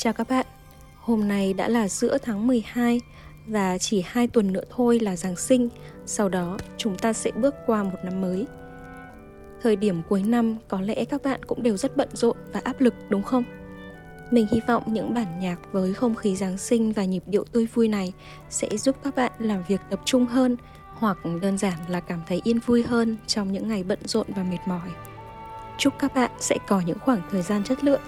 Chào các bạn, hôm nay đã là giữa tháng 12 và chỉ 2 tuần nữa thôi là Giáng sinh, sau đó chúng ta sẽ bước qua một năm mới. Thời điểm cuối năm có lẽ các bạn cũng đều rất bận rộn và áp lực đúng không? Mình hy vọng những bản nhạc với không khí Giáng sinh và nhịp điệu tươi vui này sẽ giúp các bạn làm việc tập trung hơn hoặc đơn giản là cảm thấy yên vui hơn trong những ngày bận rộn và mệt mỏi. Chúc các bạn sẽ có những khoảng thời gian chất lượng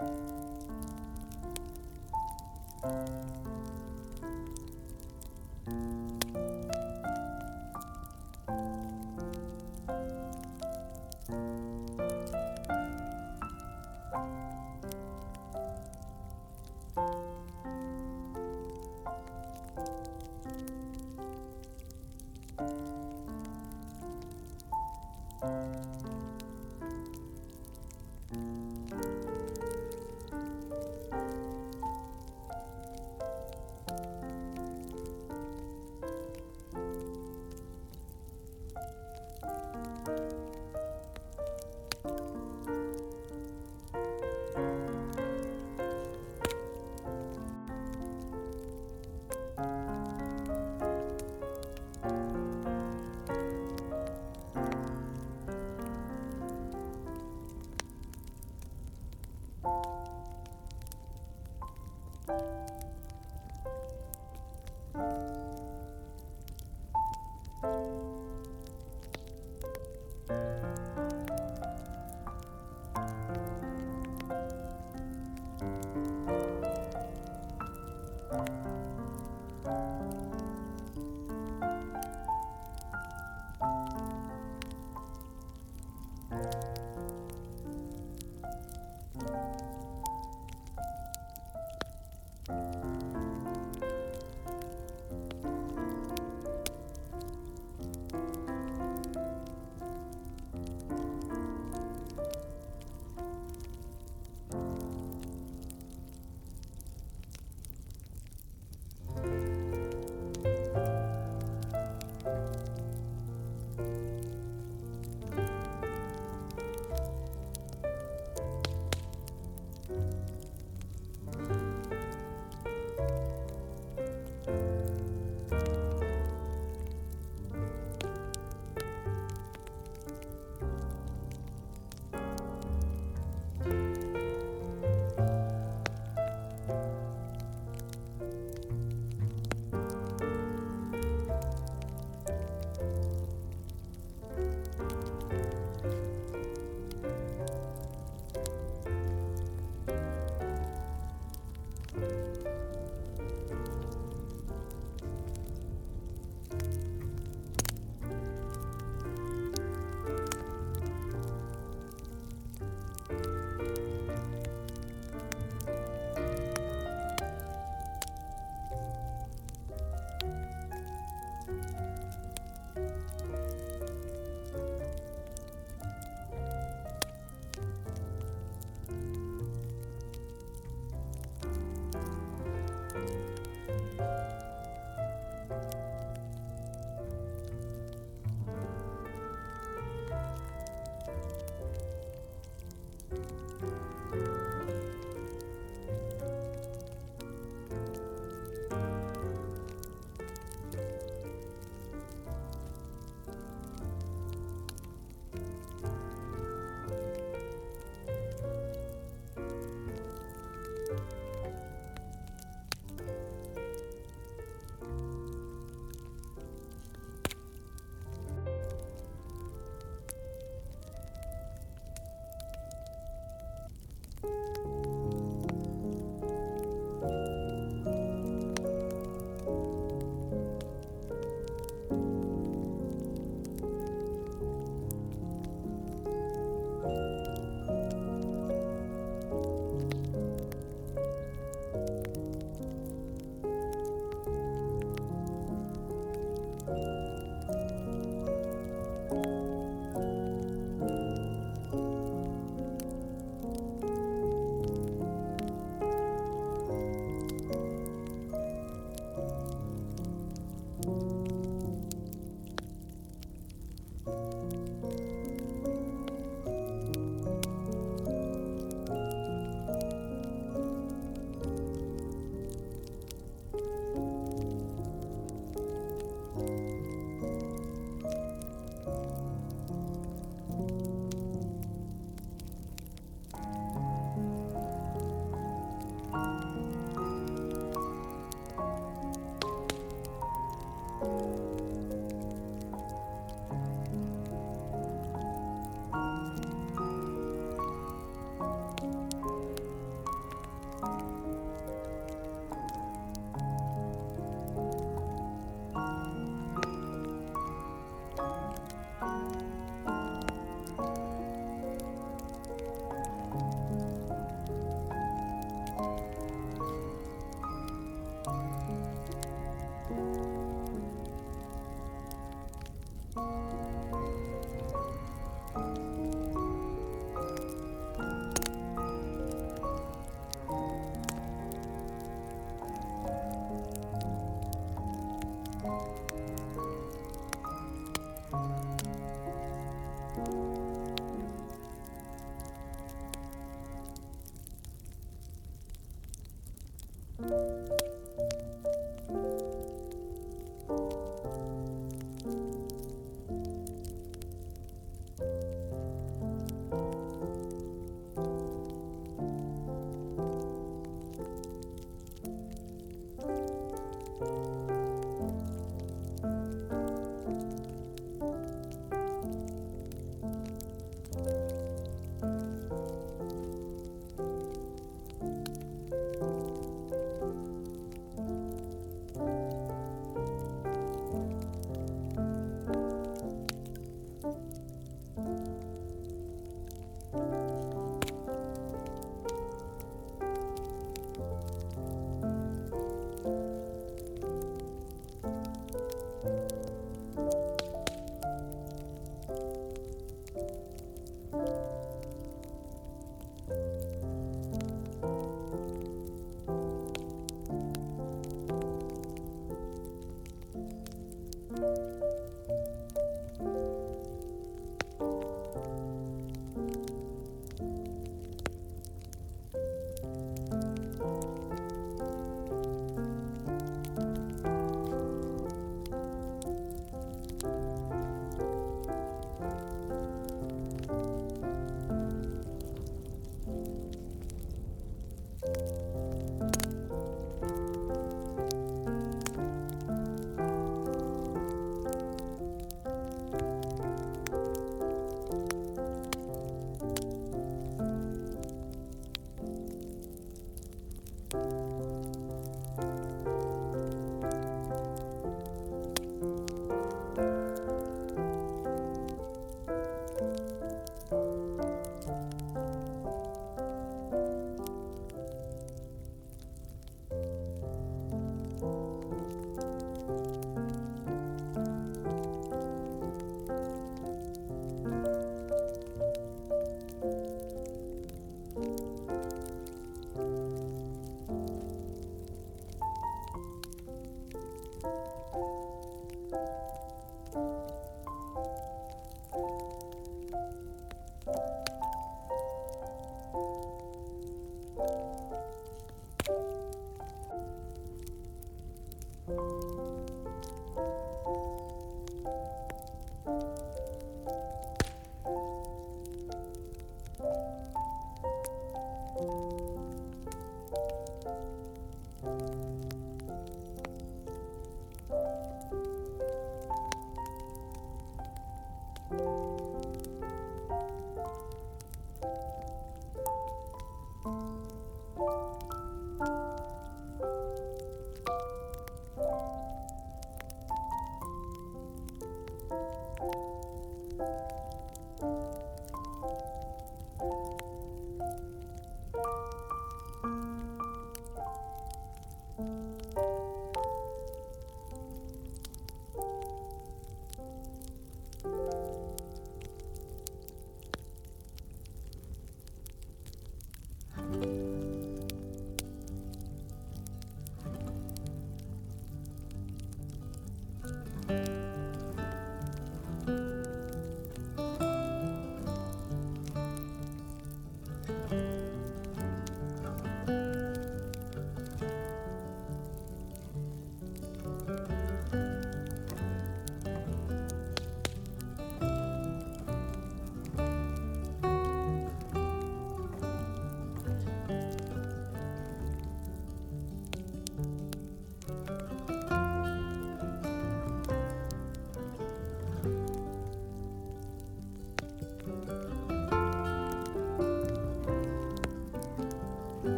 Música